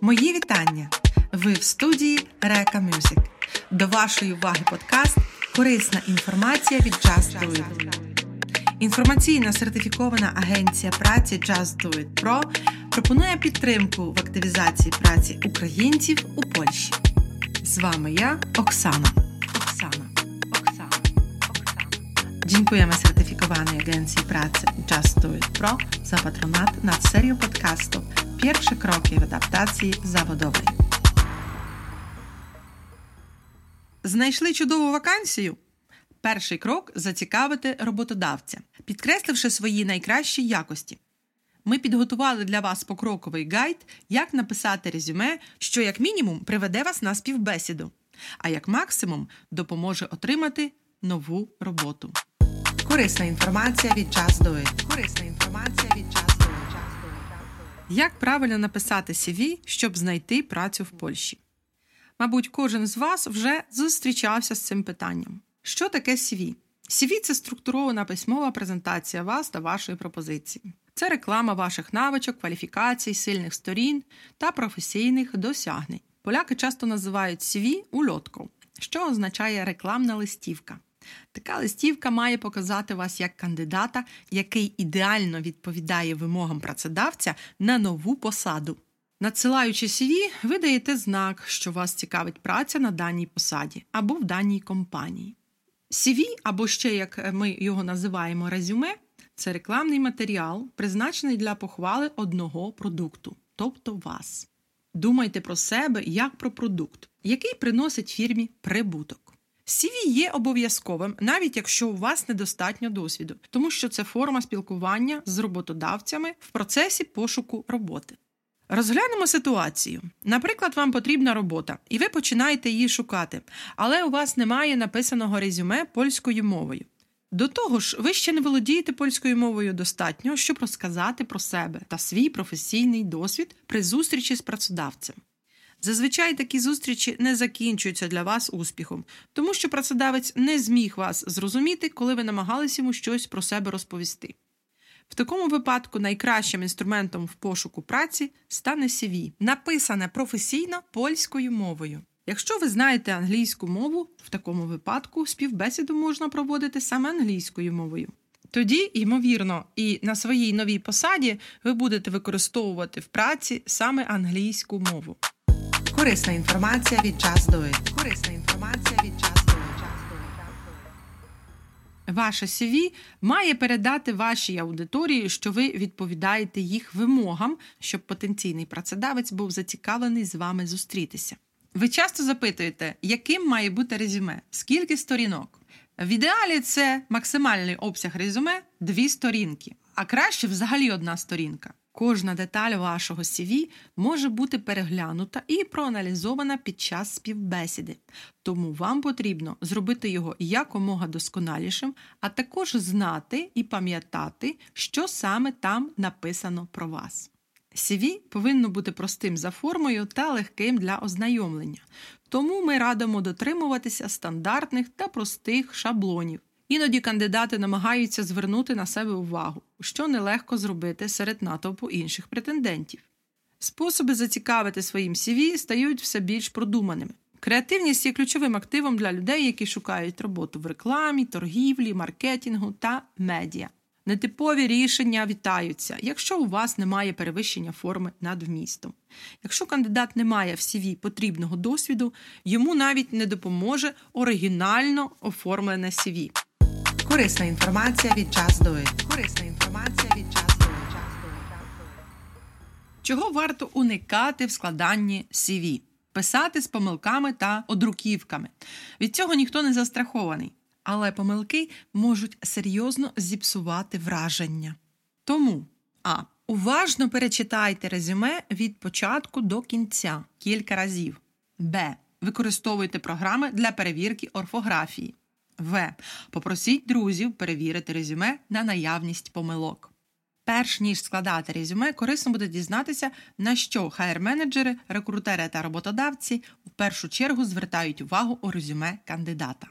Мої вітання! Ви в студії Река Мюзик. До вашої уваги подкаст Корисна інформація від Just Do It. Інформаційна сертифікована агенція праці Just Do It Pro пропонує підтримку в активізації праці українців у Польщі. З вами я, Оксана. Оксана. Оксана. Оксана. Dziękujemy certyfikowanej agencji pracy Just Do It Pro za patronat nad serią podcastów Pierwsze kroki w adaptacji zawodowej. Знайшли чудову вакансію? Перший крок зацікавити роботодавця, підкресливши свої найкращі якості. Ми підготували для вас покроковий гайд, як написати резюме, що як мінімум приведе вас на співбесіду, а як максимум допоможе отримати нову роботу. Корисна інформація від Do It. Корисна інформація від It. Як правильно написати CV, щоб знайти працю в Польщі? Мабуть, кожен з вас вже зустрічався з цим питанням. Що таке CV? CV – це структурована письмова презентація вас та вашої пропозиції. Це реклама ваших навичок, кваліфікацій, сильних сторін та професійних досягнень. Поляки часто називають CV ульоткою, що означає рекламна листівка. Така листівка має показати вас як кандидата, який ідеально відповідає вимогам працедавця на нову посаду. Надсилаючи CV, ви даєте знак, що вас цікавить праця на даній посаді або в даній компанії. CV, або ще як ми його називаємо резюме, це рекламний матеріал, призначений для похвали одного продукту, тобто вас. Думайте про себе як про продукт, який приносить фірмі прибуток. CV є обов'язковим, навіть якщо у вас недостатньо досвіду, тому що це форма спілкування з роботодавцями в процесі пошуку роботи. Розглянемо ситуацію. Наприклад, вам потрібна робота, і ви починаєте її шукати, але у вас немає написаного резюме польською мовою. До того ж, ви ще не володієте польською мовою достатньо, щоб розказати про себе та свій професійний досвід при зустрічі з працедавцем. Зазвичай такі зустрічі не закінчуються для вас успіхом, тому що працедавець не зміг вас зрозуміти, коли ви намагалися йому щось про себе розповісти. В такому випадку найкращим інструментом в пошуку праці стане CV, написане професійно польською мовою. Якщо ви знаєте англійську мову, в такому випадку співбесіду можна проводити саме англійською мовою. Тоді, ймовірно, і на своїй новій посаді ви будете використовувати в праці саме англійську мову. Корисна інформація від Just Do It. Корисна інформація від Just Do It. Ваше CV має передати вашій аудиторії, що ви відповідаєте їх вимогам, щоб потенційний працедавець був зацікавлений з вами зустрітися. Ви часто запитуєте, яким має бути резюме, скільки сторінок. В ідеалі це максимальний обсяг резюме дві сторінки, а краще взагалі одна сторінка. Кожна деталь вашого CV може бути переглянута і проаналізована під час співбесіди, тому вам потрібно зробити його якомога досконалішим, а також знати і пам'ятати, що саме там написано про вас. CV повинно бути простим за формою та легким для ознайомлення, тому ми радимо дотримуватися стандартних та простих шаблонів. Іноді кандидати намагаються звернути на себе увагу, що нелегко зробити серед натовпу інших претендентів. Способи зацікавити своїм CV стають все більш продуманими. Креативність є ключовим активом для людей, які шукають роботу в рекламі, торгівлі, маркетингу та медіа. Нетипові рішення вітаються, якщо у вас немає перевищення форми над вмістом. Якщо кандидат не має в CV потрібного досвіду, йому навіть не допоможе оригінально оформлене CV. Корисна інформація від Just Do It. Корисна інформація від Just Do It. Чого варто уникати в складанні CV? Писати з помилками та одруківками. Від цього ніхто не застрахований, але помилки можуть серйозно зіпсувати враження. Тому а. Уважно перечитайте резюме від початку до кінця кілька разів. Б. Використовуйте програми для перевірки орфографії. В. Попросіть друзів перевірити резюме на наявність помилок. Перш ніж складати резюме, корисно буде дізнатися, на що HR-менеджери, рекрутери та роботодавці у першу чергу звертають увагу у резюме кандидата.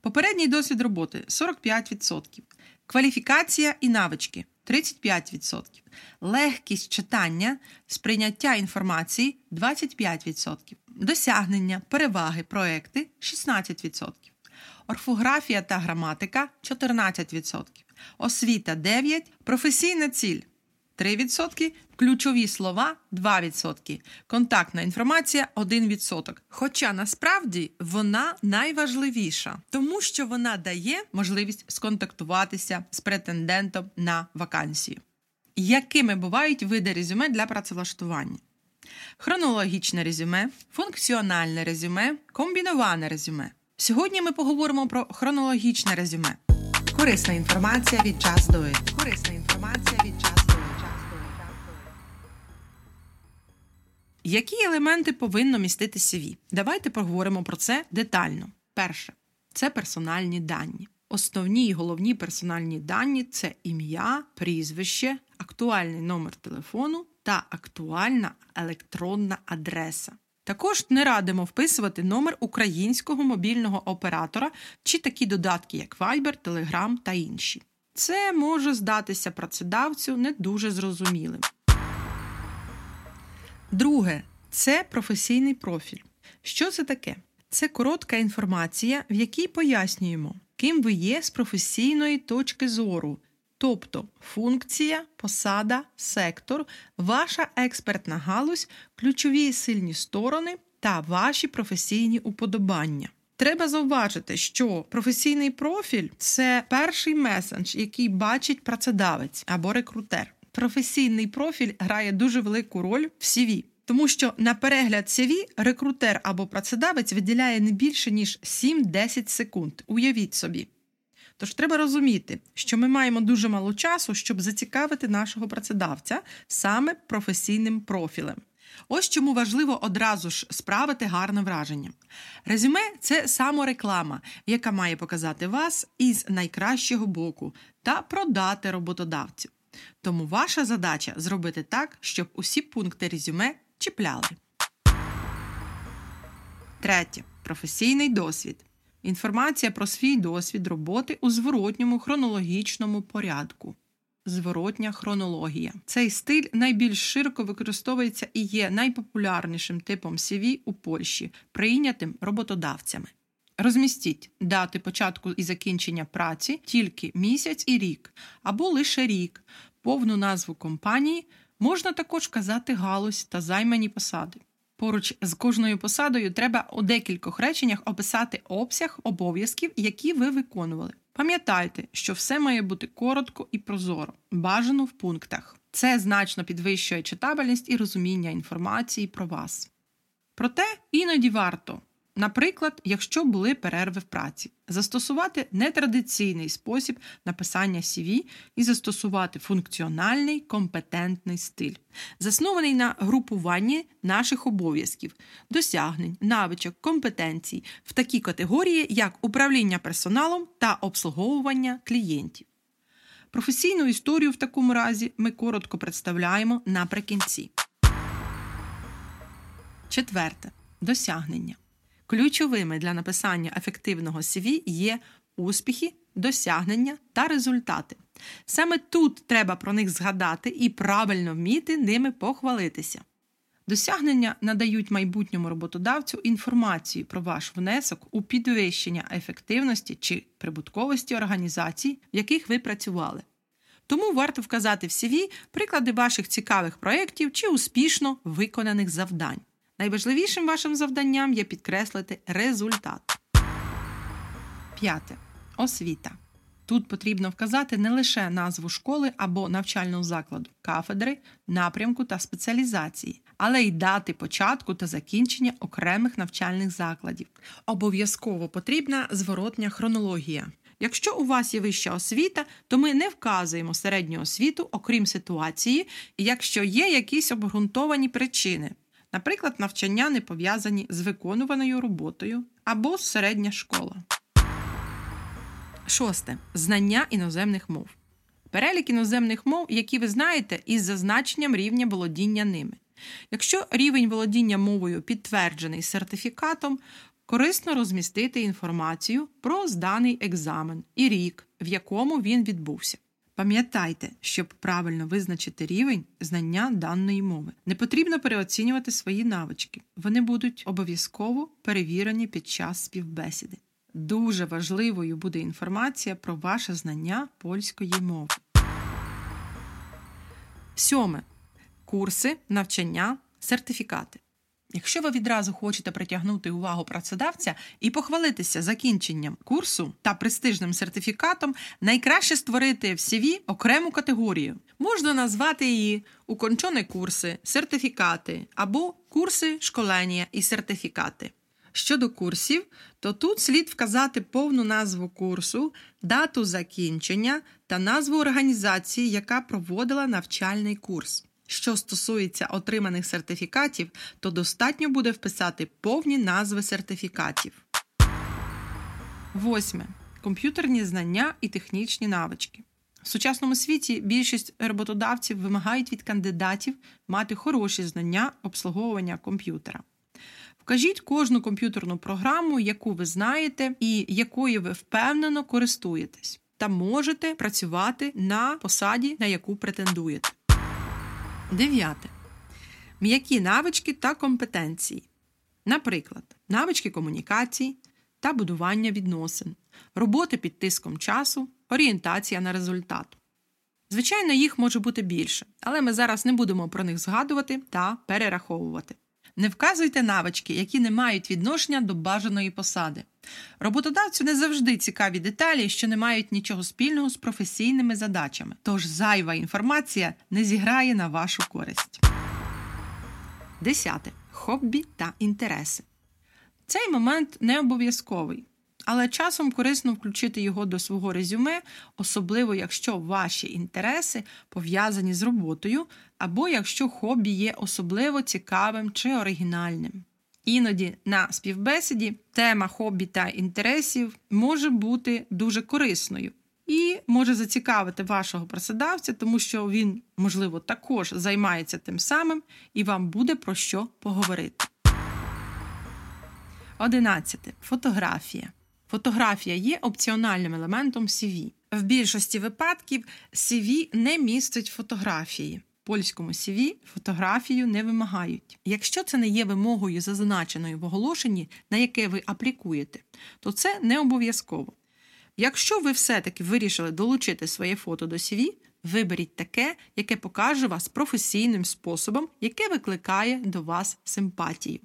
Попередній досвід роботи 45%. Кваліфікація і навички 35%. Легкість читання, сприйняття інформації 25%. Досягнення, переваги, проекти 16%. Орфографія та граматика 14%. Освіта 9%. Професійна ціль 3%, ключові слова 2%, контактна інформація 1%. Хоча насправді вона найважливіша, тому що вона дає можливість сконтактуватися з претендентом на вакансію. Якими бувають види резюме для працевлаштування? Хронологічне резюме, функціональне резюме, комбіноване резюме. Сьогодні ми поговоримо про хронологічне резюме. Корисна інформація від час до Корисна інформація від час до Які елементи повинно містити CV? Давайте поговоримо про це детально. Перше це персональні дані. Основні і головні персональні дані це ім'я, прізвище, актуальний номер телефону та актуальна електронна адреса. Також не радимо вписувати номер українського мобільного оператора чи такі додатки, як Viber, Telegram та інші. Це може здатися працедавцю не дуже зрозумілим. Друге це професійний профіль. Що це таке? Це коротка інформація, в якій пояснюємо, ким ви є з професійної точки зору, тобто функція, посада, сектор, ваша експертна галузь, ключові сильні сторони та ваші професійні уподобання. Треба зауважити, що професійний профіль це перший месендж, який бачить працедавець або рекрутер. Професійний профіль грає дуже велику роль в CV. Тому що на перегляд CV рекрутер або працедавець виділяє не більше ніж 7-10 секунд. Уявіть собі. Тож треба розуміти, що ми маємо дуже мало часу, щоб зацікавити нашого працедавця саме професійним профілем. Ось чому важливо одразу ж справити гарне враження. Резюме це самореклама, яка має показати вас із найкращого боку та продати роботодавцю. Тому ваша задача зробити так, щоб усі пункти резюме чіпляли. Третє. Професійний досвід. Інформація про свій досвід роботи у зворотньому хронологічному порядку. Зворотня хронологія. Цей стиль найбільш широко використовується і є найпопулярнішим типом CV у Польщі, прийнятим роботодавцями. Розмістіть дати початку і закінчення праці тільки місяць і рік, або лише рік, повну назву компанії, можна також казати галузь та займані посади. Поруч з кожною посадою треба у декількох реченнях описати обсяг обов'язків, які ви виконували. Пам'ятайте, що все має бути коротко і прозоро, бажано в пунктах. Це значно підвищує читабельність і розуміння інформації про вас. Проте іноді варто Наприклад, якщо були перерви в праці, застосувати нетрадиційний спосіб написання CV і застосувати функціональний компетентний стиль, заснований на групуванні наших обов'язків, досягнень, навичок, компетенцій в такі категорії, як управління персоналом та обслуговування клієнтів. Професійну історію в такому разі ми коротко представляємо наприкінці. Четверте досягнення. Ключовими для написання ефективного CV є успіхи, досягнення та результати. Саме тут треба про них згадати і правильно вміти ними похвалитися. Досягнення надають майбутньому роботодавцю інформацію про ваш внесок у підвищення ефективності чи прибутковості організацій, в яких ви працювали. Тому варто вказати в CV приклади ваших цікавих проєктів чи успішно виконаних завдань. Найважливішим вашим завданням є підкреслити результат. П'яте. Освіта. Тут потрібно вказати не лише назву школи або навчального закладу, кафедри, напрямку та спеціалізації, але й дати початку та закінчення окремих навчальних закладів. Обов'язково потрібна зворотня хронологія. Якщо у вас є вища освіта, то ми не вказуємо середню освіту, окрім ситуації, якщо є якісь обґрунтовані причини. Наприклад, навчання не пов'язані з виконуваною роботою або середня школа. Шосте. Знання іноземних мов. Перелік іноземних мов, які ви знаєте, із зазначенням рівня володіння ними. Якщо рівень володіння мовою підтверджений сертифікатом, корисно розмістити інформацію про зданий екзамен і рік, в якому він відбувся. Пам'ятайте, щоб правильно визначити рівень знання даної мови. Не потрібно переоцінювати свої навички. Вони будуть обов'язково перевірені під час співбесіди. Дуже важливою буде інформація про ваше знання польської мови. Сьоме. Курси, навчання, сертифікати. Якщо ви відразу хочете притягнути увагу працедавця і похвалитися закінченням курсу та престижним сертифікатом, найкраще створити в CV окрему категорію. Можна назвати її укончені курси, сертифікати або курси школення і сертифікати. Щодо курсів, то тут слід вказати повну назву курсу, дату закінчення та назву організації, яка проводила навчальний курс. Що стосується отриманих сертифікатів, то достатньо буде вписати повні назви сертифікатів. Восьме. Комп'ютерні знання і технічні навички. В сучасному світі більшість роботодавців вимагають від кандидатів мати хороші знання обслуговування комп'ютера. Вкажіть кожну комп'ютерну програму, яку ви знаєте і якою ви впевнено користуєтесь, та можете працювати на посаді, на яку претендуєте. Дев'яте. М'які навички та компетенції. Наприклад, навички комунікації та будування відносин, роботи під тиском часу, орієнтація на результат. Звичайно, їх може бути більше, але ми зараз не будемо про них згадувати та перераховувати. Не вказуйте навички, які не мають відношення до бажаної посади. Роботодавцю не завжди цікаві деталі, що не мають нічого спільного з професійними задачами, тож зайва інформація не зіграє на вашу користь. Десяте. Хобі та інтереси. Цей момент не обов'язковий, але часом корисно включити його до свого резюме, особливо якщо ваші інтереси пов'язані з роботою, або якщо хобі є особливо цікавим чи оригінальним. Іноді на співбесіді тема хобі та інтересів може бути дуже корисною і може зацікавити вашого працедавця, тому що він, можливо, також займається тим самим, і вам буде про що поговорити. Одинадцяте. Фотографія. Фотографія є опціональним елементом CV. В більшості випадків CV не містить фотографії польському CV фотографію не вимагають. Якщо це не є вимогою, зазначеною в оголошенні, на яке ви аплікуєте, то це не обов'язково. Якщо ви все-таки вирішили долучити своє фото до CV, виберіть таке, яке покаже вас професійним способом, яке викликає до вас симпатію.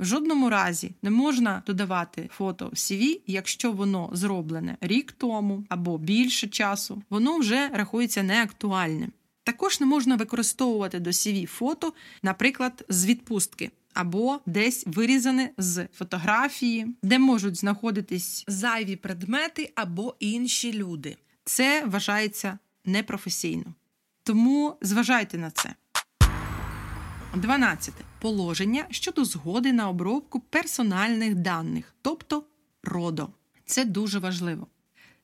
В жодному разі не можна додавати фото в CV, якщо воно зроблене рік тому або більше часу, воно вже рахується неактуальним. Також не можна використовувати до CV фото, наприклад, з відпустки. Або десь вирізане з фотографії, де можуть знаходитись зайві предмети або інші люди. Це вважається непрофесійно. Тому зважайте на це. 12. Положення щодо згоди на обробку персональних даних, тобто РОДО. Це дуже важливо.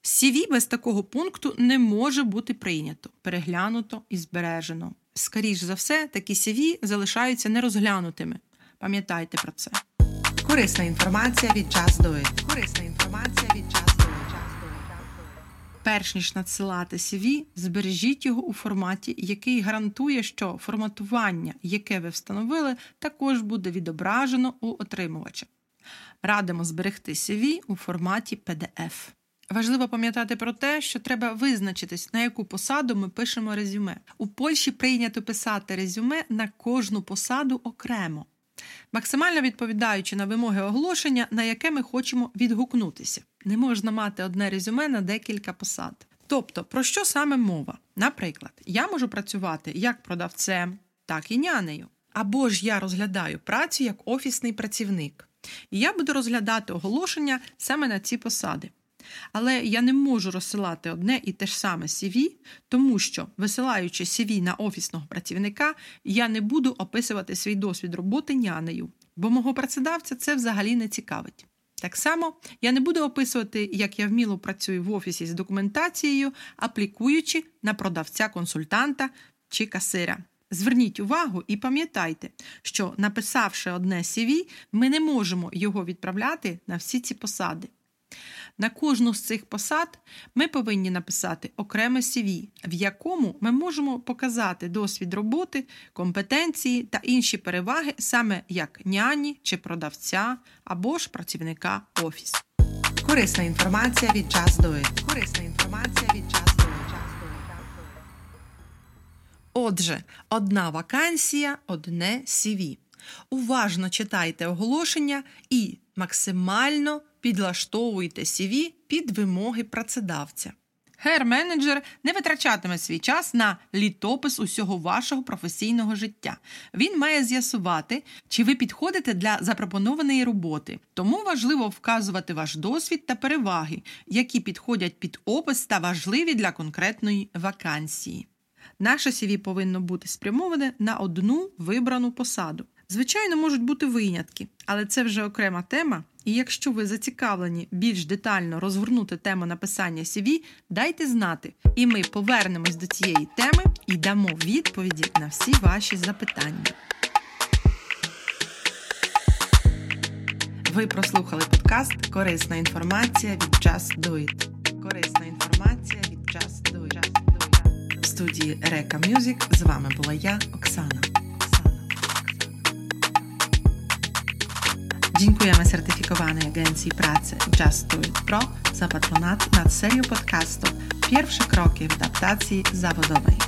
CV без такого пункту не може бути прийнято, переглянуто і збережено. Скоріш за все, такі CV залишаються нерозглянутими. Пам'ятайте про це. Корисна інформація від час до Корисна інформація від час Перш ніж надсилати CV, збережіть його у форматі, який гарантує, що форматування, яке ви встановили, також буде відображено у отримувача. Радимо зберегти CV у форматі PDF. Важливо пам'ятати про те, що треба визначитись, на яку посаду ми пишемо резюме. У Польщі прийнято писати резюме на кожну посаду окремо, максимально відповідаючи на вимоги оголошення, на яке ми хочемо відгукнутися. Не можна мати одне резюме на декілька посад. Тобто, про що саме мова? Наприклад, я можу працювати як продавцем, так і нянею. Або ж я розглядаю працю як офісний працівник. І я буду розглядати оголошення саме на ці посади. Але я не можу розсилати одне і те ж саме CV, тому що, висилаючи CV на офісного працівника, я не буду описувати свій досвід роботи нянею, бо мого працедавця це взагалі не цікавить. Так само я не буду описувати, як я вміло працюю в офісі з документацією, аплікуючи на продавця-консультанта чи касира. Зверніть увагу і пам'ятайте, що написавши одне CV, ми не можемо його відправляти на всі ці посади. На кожну з цих посад ми повинні написати окреме CV, в якому ми можемо показати досвід роботи, компетенції та інші переваги саме як няні чи продавця або ж працівника офісу. Корисна інформація від Just Do It. Корисна інформація від Do It. Отже, одна вакансія, одне CV. Уважно читайте оголошення і максимально підлаштовуйте CV під вимоги працедавця. Гер-менеджер не витрачатиме свій час на літопис усього вашого професійного життя. Він має з'ясувати, чи ви підходите для запропонованої роботи. Тому важливо вказувати ваш досвід та переваги, які підходять під опис та важливі для конкретної вакансії. Наше CV повинно бути спрямоване на одну вибрану посаду. Звичайно, можуть бути винятки, але це вже окрема тема. І якщо ви зацікавлені більш детально розгорнути тему написання CV, дайте знати, і ми повернемось до цієї теми і дамо відповіді на всі ваші запитання. Ви прослухали подкаст Корисна інформація від Just Do It. Корисна інформація від Just Do It. В студії Река Мюзик з вами була я, Оксана. Dziękujemy certyfikowanej agencji pracy Just Do It Pro za patronat nad serią podcastów Pierwsze kroki w adaptacji zawodowej.